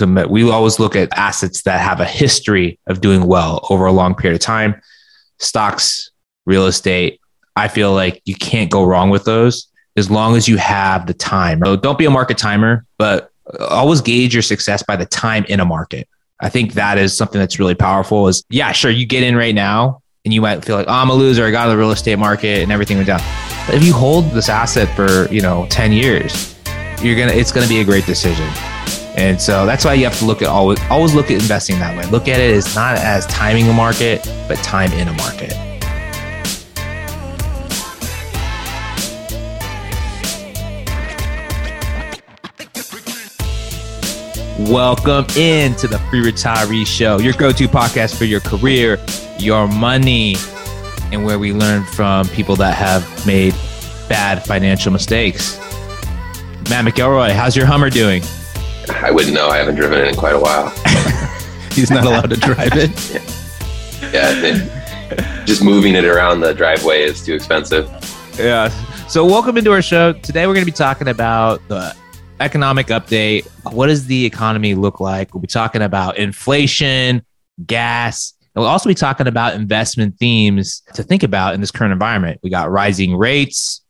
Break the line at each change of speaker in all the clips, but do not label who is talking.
we always look at assets that have a history of doing well over a long period of time. Stocks, real estate, I feel like you can't go wrong with those as long as you have the time. So don't be a market timer, but always gauge your success by the time in a market. I think that is something that's really powerful is yeah, sure, you get in right now and you might feel like, oh, I'm a loser. I got in the real estate market and everything went down. But if you hold this asset for, you know, 10 years, you're gonna it's gonna be a great decision. And so that's why you have to look at always always look at investing that way. Look at it as not as timing a market, but time in a market. Welcome in to the Free Retiree Show, your go to podcast for your career, your money, and where we learn from people that have made bad financial mistakes. Matt McElroy, how's your Hummer doing?
I wouldn't know. I haven't driven it in quite a while.
He's not allowed to drive it.
yeah, yeah just moving it around the driveway is too expensive.
Yeah. So, welcome into our show. Today, we're going to be talking about the economic update. What does the economy look like? We'll be talking about inflation, gas, and we'll also be talking about investment themes to think about in this current environment. We got rising rates.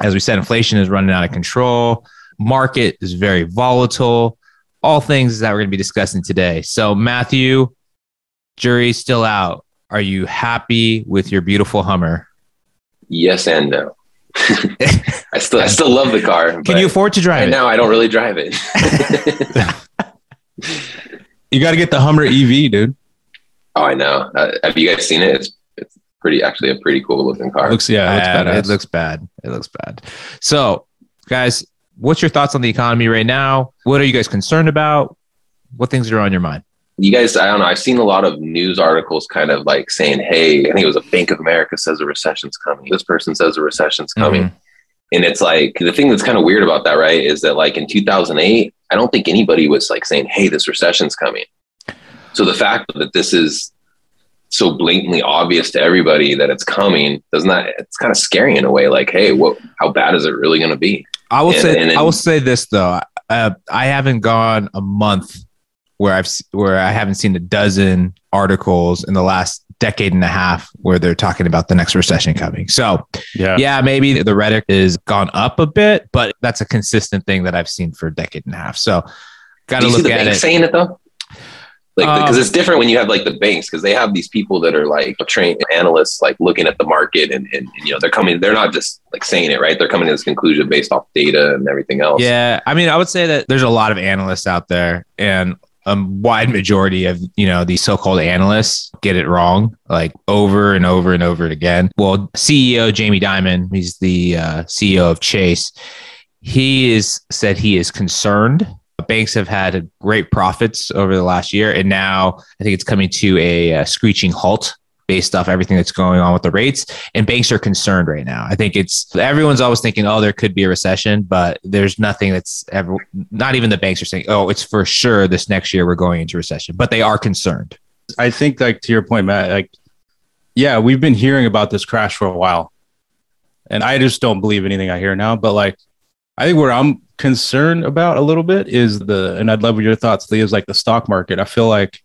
As we said, inflation is running out of control. Market is very volatile. All things that we're going to be discussing today. So, Matthew, jury's still out. Are you happy with your beautiful Hummer?
Yes and no. I still I still love the car.
Can you afford to drive
right
it?
Now I don't really drive it.
you got to get the Hummer EV, dude.
Oh, I know. Uh, have you guys seen it? It's it's pretty actually a pretty cool looking car.
Looks yeah, it looks, bad. it looks bad. It looks bad. So, guys, what's your thoughts on the economy right now? What are you guys concerned about? What things are on your mind?
you guys, I don't know. I've seen a lot of news articles kind of like saying, hey, I think it was a Bank of America says a recession's coming. This person says a recession's coming. Mm-hmm. And it's like the thing that's kind of weird about that, right? Is that like in 2008, I don't think anybody was like saying, hey, this recession's coming. So the fact that this is so blatantly obvious to everybody that it's coming does not, that it's kind of scary in a way. Like, hey, what, how bad is it really going to be?
I will and, say, and then, I will say this though. Uh, I haven't gone a month where I've where I haven't seen a dozen articles in the last decade and a half where they're talking about the next recession coming. So, yeah, yeah, maybe the rhetoric is gone up a bit, but that's a consistent thing that I've seen for a decade and a half. So, got to look at it.
Saying it though. Like, because um, it's different when you have like the banks, because they have these people that are like trained analysts, like looking at the market, and, and, and you know they're coming. They're not just like saying it, right? They're coming to this conclusion based off data and everything else.
Yeah, I mean, I would say that there's a lot of analysts out there, and a wide majority of you know these so-called analysts get it wrong like over and over and over again well ceo jamie dimon he's the uh, ceo of chase he is said he is concerned banks have had great profits over the last year and now i think it's coming to a, a screeching halt based off everything that's going on with the rates. And banks are concerned right now. I think it's everyone's always thinking, oh, there could be a recession, but there's nothing that's ever, not even the banks are saying, oh, it's for sure this next year we're going into recession, but they are concerned.
I think, like, to your point, Matt, like, yeah, we've been hearing about this crash for a while. And I just don't believe anything I hear now. But, like, I think where I'm concerned about a little bit is the, and I'd love your thoughts, Lee, is like the stock market. I feel like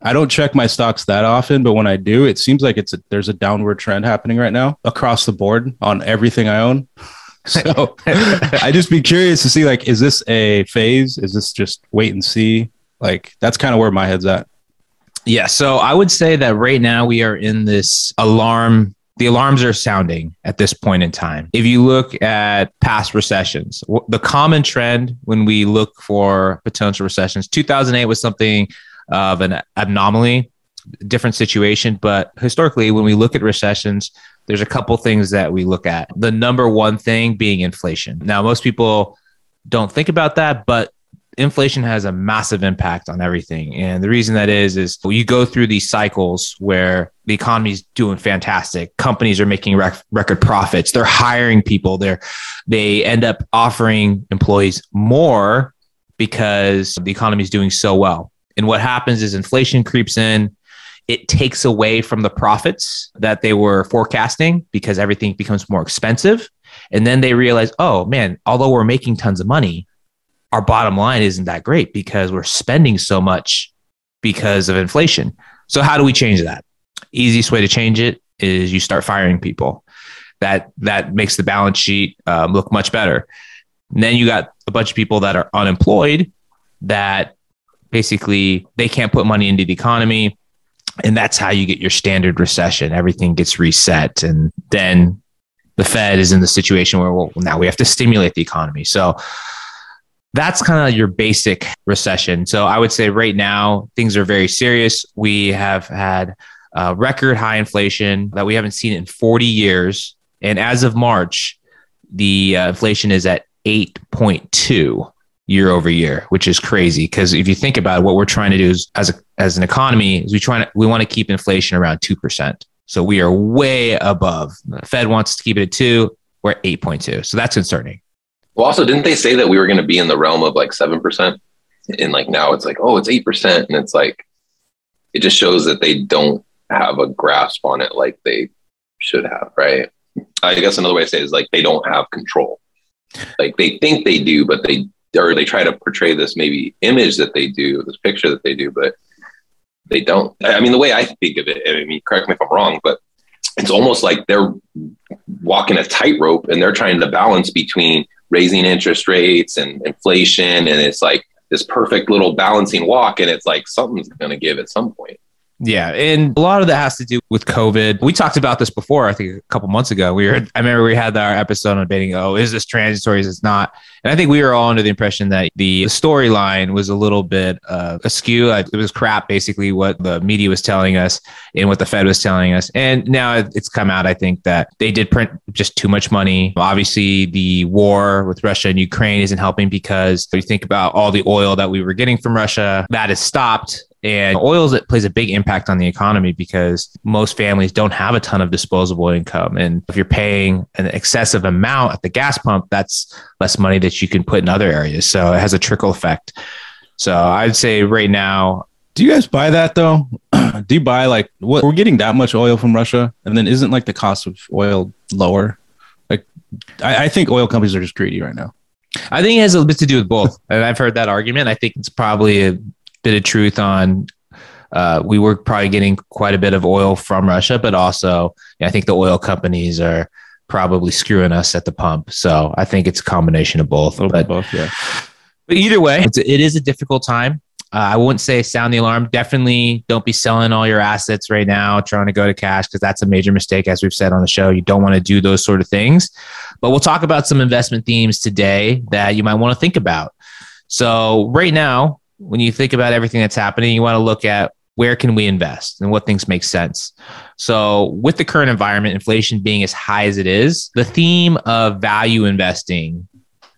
I don't check my stocks that often, but when I do, it seems like it's a, there's a downward trend happening right now across the board on everything I own. So I'd just be curious to see like, is this a phase? Is this just wait and see? Like that's kind of where my head's at.
Yeah. So I would say that right now we are in this alarm. The alarms are sounding at this point in time. If you look at past recessions, the common trend when we look for potential recessions, 2008 was something of an anomaly, different situation. But historically, when we look at recessions, there's a couple things that we look at. The number one thing being inflation. Now, most people don't think about that, but inflation has a massive impact on everything. And the reason that is, is you go through these cycles where the economy is doing fantastic. Companies are making rec- record profits. They're hiring people. They're, they end up offering employees more because the economy is doing so well. And what happens is inflation creeps in. It takes away from the profits that they were forecasting because everything becomes more expensive. And then they realize, oh man, although we're making tons of money, our bottom line isn't that great because we're spending so much because of inflation. So how do we change that? Easiest way to change it is you start firing people. That that makes the balance sheet um, look much better. And then you got a bunch of people that are unemployed that basically they can't put money into the economy and that's how you get your standard recession everything gets reset and then the fed is in the situation where well now we have to stimulate the economy so that's kind of your basic recession so i would say right now things are very serious we have had uh, record high inflation that we haven't seen in 40 years and as of march the uh, inflation is at 8.2 year over year, which is crazy. Because if you think about it, what we're trying to do is, as a, as an economy, is we trying to we want to keep inflation around two percent. So we are way above. The Fed wants to keep it at two. We're at eight point two. So that's concerning.
Well, also, didn't they say that we were going to be in the realm of like seven percent? And like now, it's like, oh, it's eight percent, and it's like, it just shows that they don't have a grasp on it like they should have, right? I guess another way to say is like they don't have control. Like they think they do, but they or they try to portray this maybe image that they do, this picture that they do, but they don't. I mean, the way I think of it, I mean, correct me if I'm wrong, but it's almost like they're walking a tightrope and they're trying to balance between raising interest rates and inflation. And it's like this perfect little balancing walk. And it's like something's going to give at some point.
Yeah, and a lot of that has to do with COVID. We talked about this before. I think a couple months ago. We were. I remember we had our episode on debating. Oh, is this transitory? Is it not? And I think we were all under the impression that the storyline was a little bit uh, askew. It was crap, basically, what the media was telling us and what the Fed was telling us. And now it's come out. I think that they did print just too much money. Obviously, the war with Russia and Ukraine isn't helping because you think about all the oil that we were getting from Russia that has stopped and oils it plays a big impact on the economy because most families don't have a ton of disposable income. And if you're paying an excessive amount at the gas pump, that's less money that you can put in other areas. So it has a trickle effect. So I'd say right now,
do you guys buy that though? do you buy like what we're getting that much oil from Russia? And then isn't like the cost of oil lower? Like I, I think oil companies are just greedy right now.
I think it has a bit to do with both. and I've heard that argument. I think it's probably a bit of truth on uh, we were probably getting quite a bit of oil from Russia, but also I think the oil companies are probably screwing us at the pump. So I think it's a combination of both. But, both, yeah. but either way, it's, it is a difficult time. Uh, I wouldn't say sound the alarm. Definitely don't be selling all your assets right now, trying to go to cash, because that's a major mistake, as we've said on the show. You don't want to do those sort of things. But we'll talk about some investment themes today that you might want to think about. So, right now, when you think about everything that's happening, you want to look at where can we invest and what things make sense. So, with the current environment, inflation being as high as it is, the theme of value investing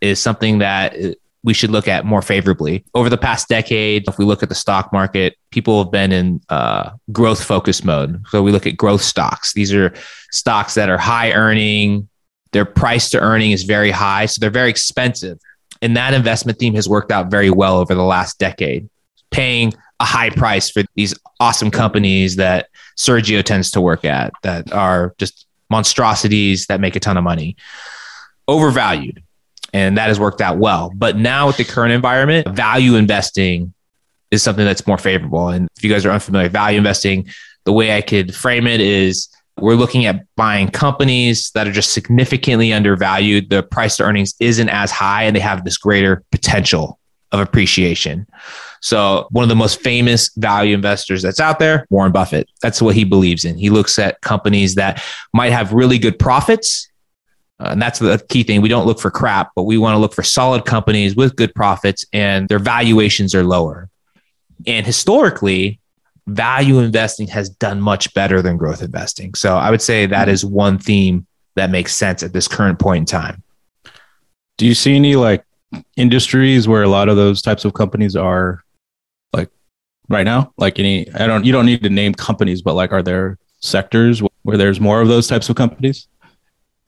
is something that we should look at more favorably. Over the past decade, if we look at the stock market, people have been in uh, growth focused mode. So, we look at growth stocks. These are stocks that are high earning, their price to earning is very high. So, they're very expensive. And that investment theme has worked out very well over the last decade, paying a high price for these awesome companies that Sergio tends to work at that are just monstrosities that make a ton of money, overvalued. And that has worked out well. But now with the current environment, value investing is something that's more favorable. And if you guys are unfamiliar, value investing, the way I could frame it is we're looking at buying companies that are just significantly undervalued. The price to earnings isn't as high and they have this greater potential of appreciation. So, one of the most famous value investors that's out there, Warren Buffett, that's what he believes in. He looks at companies that might have really good profits. Uh, and that's the key thing. We don't look for crap, but we want to look for solid companies with good profits and their valuations are lower. And historically, value investing has done much better than growth investing. So I would say that hmm. is one theme that makes sense at this current point in time.
Do you see any like industries where a lot of those types of companies are like right now? Like any, I don't, you don't need to name companies, but like, are there sectors where there's more of those types of companies?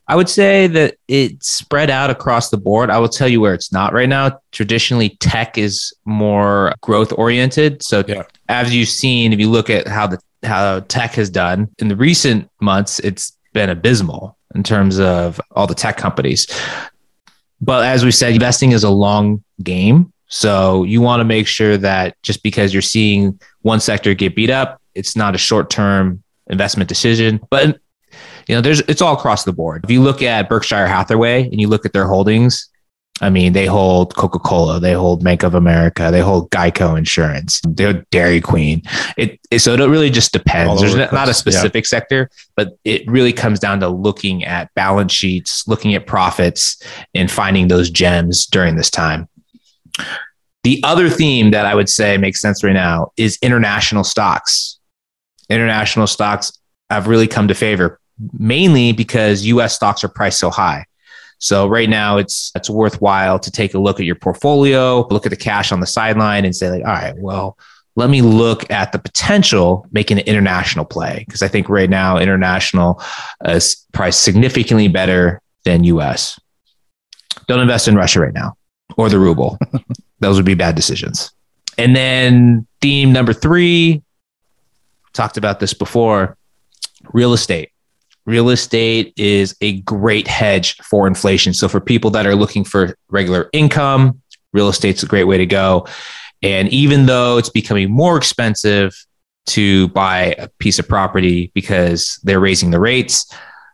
I would say that it's spread out across the board. I will tell you where it's not right now. Traditionally, tech is more growth oriented. So, yeah. as you've seen, if you look at how the how tech has done in the recent months, it's been abysmal in terms of all the tech companies. But as we said, investing is a long game. So you want to make sure that just because you're seeing one sector get beat up, it's not a short term investment decision. But you know, there's it's all across the board. If you look at Berkshire Hathaway and you look at their holdings, I mean, they hold Coca Cola, they hold Bank of America, they hold Geico Insurance, they're Dairy Queen. It, it so it really just depends. There's not, not a specific yeah. sector, but it really comes down to looking at balance sheets, looking at profits, and finding those gems during this time. The other theme that I would say makes sense right now is international stocks. International stocks have really come to favor, mainly because US stocks are priced so high. So right now it's it's worthwhile to take a look at your portfolio, look at the cash on the sideline and say like, all right, well, let me look at the potential making an international play because I think right now international is priced significantly better than US. Don't invest in Russia right now or the ruble. Those would be bad decisions. And then theme number 3 talked about this before, real estate real estate is a great hedge for inflation. So for people that are looking for regular income, real estate's a great way to go. And even though it's becoming more expensive to buy a piece of property because they're raising the rates,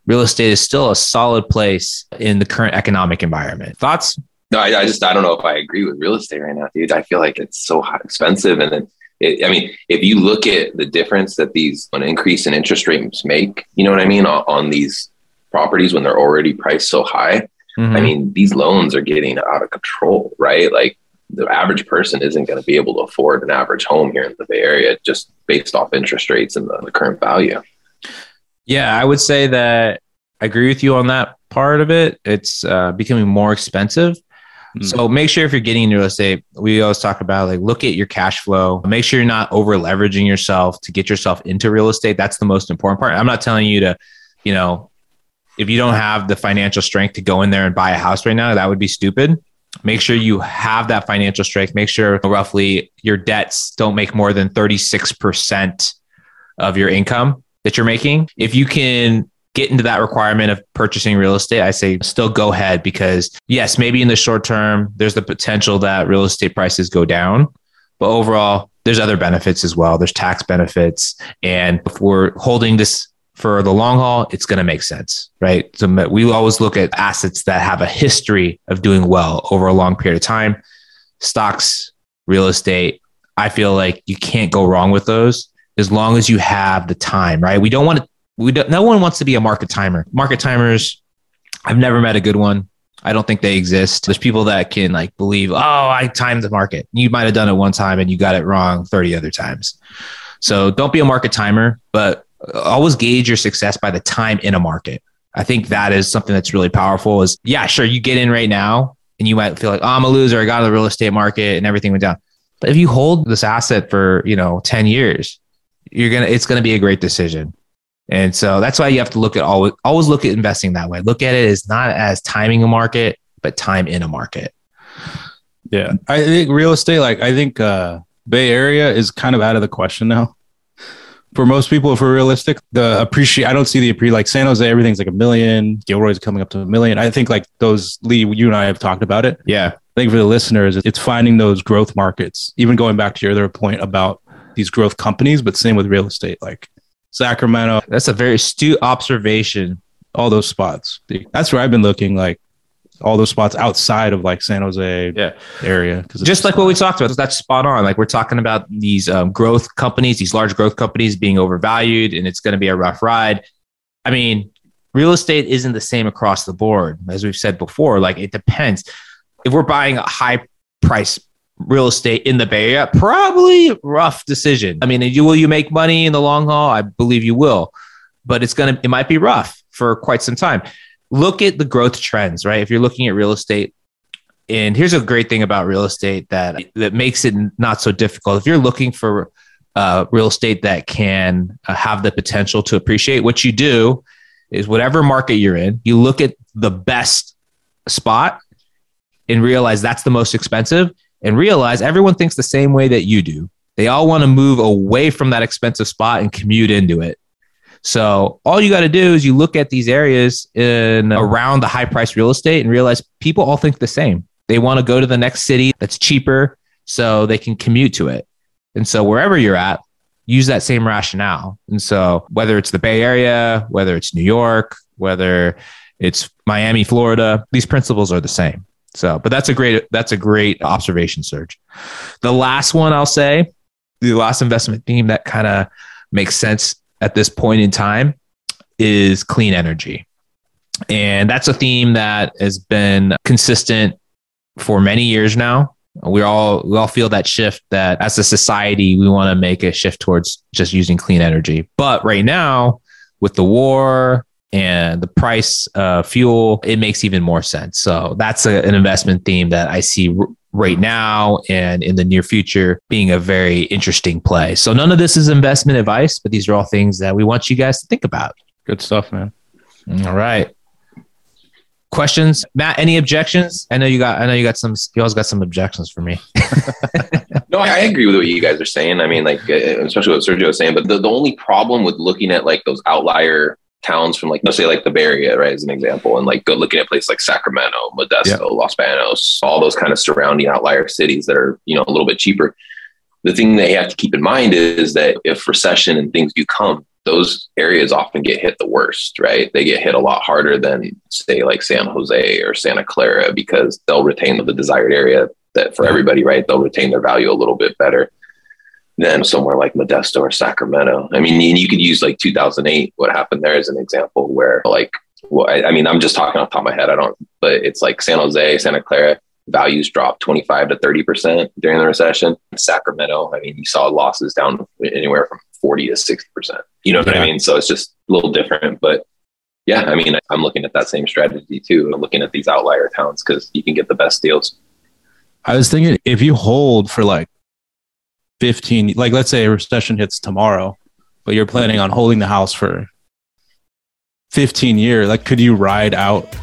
real estate is still a solid place in the current economic environment. Thoughts?
No, I, I just I don't know if I agree with real estate right now, dude. I feel like it's so expensive, and then it, I mean, if you look at the difference that these an increase in interest rates make, you know what I mean, on, on these properties when they're already priced so high. Mm-hmm. I mean, these loans are getting out of control, right? Like the average person isn't going to be able to afford an average home here in the Bay Area just based off interest rates and the, the current value.
Yeah, I would say that I agree with you on that part of it. It's uh, becoming more expensive. Mm-hmm. So make sure if you're getting into real estate, we always talk about like look at your cash flow. Make sure you're not over leveraging yourself to get yourself into real estate. That's the most important part. I'm not telling you to, you know, if you don't have the financial strength to go in there and buy a house right now, that would be stupid. Make sure you have that financial strength. Make sure roughly your debts don't make more than 36% of your income that you're making. If you can get into that requirement of purchasing real estate, I say still go ahead because yes, maybe in the short term, there's the potential that real estate prices go down. But overall, there's other benefits as well. There's tax benefits. And if we're holding this for the long haul, it's going to make sense, right? So we always look at assets that have a history of doing well over a long period of time. Stocks, real estate, I feel like you can't go wrong with those as long as you have the time, right? We don't want to we don't, no one wants to be a market timer. Market timers, I've never met a good one. I don't think they exist. There's people that can like believe, oh, I timed the market. You might have done it one time and you got it wrong 30 other times. So don't be a market timer, but always gauge your success by the time in a market. I think that is something that's really powerful is yeah, sure, you get in right now and you might feel like, oh, I'm a loser. I got in the real estate market and everything went down. But if you hold this asset for, you know, 10 years, you're to, it's to be a great decision. And so that's why you have to look at always always look at investing that way. Look at it as not as timing a market, but time in a market.
Yeah. I think real estate, like I think uh Bay Area is kind of out of the question now. For most people, if we're realistic, the appreciate I don't see the appreciate like San Jose, everything's like a million. Gilroy's coming up to a million. I think like those Lee, you and I have talked about it.
Yeah.
I think for the listeners, it's finding those growth markets. Even going back to your other point about these growth companies, but same with real estate. Like Sacramento.
That's a very astute observation.
All those spots. That's where I've been looking like all those spots outside of like San Jose
yeah.
area.
Just like what we talked about, that's spot on. Like we're talking about these um, growth companies, these large growth companies being overvalued, and it's going to be a rough ride. I mean, real estate isn't the same across the board, as we've said before. Like it depends. If we're buying a high price real estate in the Bay Area, probably rough decision. I mean, you, will you make money in the long haul? I believe you will, but it's gonna it might be rough for quite some time. Look at the growth trends, right? If you're looking at real estate, and here's a great thing about real estate that that makes it not so difficult. If you're looking for uh, real estate that can uh, have the potential to appreciate, what you do is whatever market you're in, you look at the best spot and realize that's the most expensive and realize everyone thinks the same way that you do. They all want to move away from that expensive spot and commute into it. So all you got to do is you look at these areas in around the high price real estate and realize people all think the same. they want to go to the next city that's cheaper so they can commute to it. And so wherever you're at, use that same rationale. And so whether it's the Bay Area, whether it's New York, whether it's Miami, Florida, these principles are the same. So, but that's a great that's a great observation, Serge. The last one I'll say, the last investment theme that kind of makes sense at this point in time is clean energy. And that's a theme that has been consistent for many years now. We all we all feel that shift that as a society we want to make a shift towards just using clean energy. But right now, with the war and the price of fuel, it makes even more sense. So that's a, an investment theme that I see r- right now and in the near future being a very interesting play. So none of this is investment advice, but these are all things that we want you guys to think about.
Good stuff, man.
All right. Questions, Matt? Any objections? I know you got. I know you got some. You always got some objections for me.
no, I, I, agree with what you guys are saying. I mean, like uh, especially what Sergio was saying. But the, the only problem with looking at like those outlier towns from like let's say like the Bay Area, right, as an example, and like go looking at places like Sacramento, Modesto, yeah. Los Banos, all those kind of surrounding outlier cities that are you know a little bit cheaper. The thing that you have to keep in mind is that if recession and things do come, those areas often get hit the worst, right? They get hit a lot harder than say like San Jose or Santa Clara because they'll retain the desired area that for everybody, right? They'll retain their value a little bit better than somewhere like Modesto or Sacramento. I mean, you could use like 2008, what happened there as an example where like, well, I, I mean, I'm just talking off top of my head. I don't, but it's like San Jose, Santa Clara, values dropped 25 to 30% during the recession. Sacramento, I mean, you saw losses down anywhere from 40 to 60%. You know what yeah. I mean? So it's just a little different. But yeah, I mean, I'm looking at that same strategy too, looking at these outlier towns because you can get the best deals.
I was thinking if you hold for like 15 like let's say a recession hits tomorrow but you're planning on holding the house for 15 years like could you ride out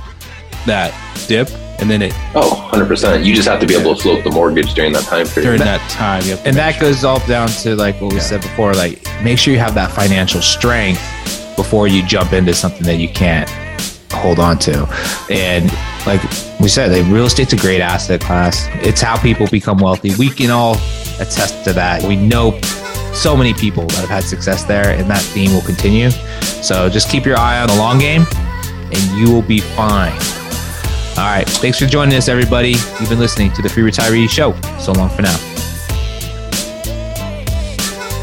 that dip and then it
oh 100% you just have to be able to float the mortgage during that time period
during that time
and that sure. goes all down to like what we yeah. said before like make sure you have that financial strength before you jump into something that you can't hold on to and like we said real estate's a great asset class it's how people become wealthy we can all attest to that. We know so many people that have had success there, and that theme will continue. So just keep your eye on the long game, and you will be fine. All right. Thanks for joining us, everybody. You've been listening to the Free Retiree Show. So long for now.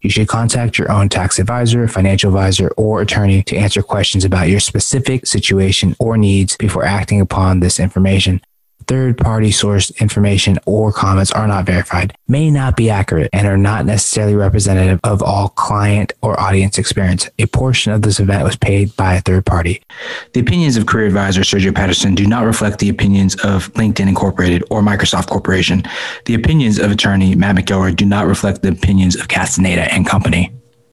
You should contact your own tax advisor, financial advisor, or attorney to answer questions about your specific situation or needs before acting upon this information third party sourced information or comments are not verified, may not be accurate, and are not necessarily representative of all client or audience experience. A portion of this event was paid by a third party. The opinions of career advisor Sergio Patterson do not reflect the opinions of LinkedIn Incorporated or Microsoft Corporation. The opinions of attorney Matt McElroy do not reflect the opinions of Castaneda and Company.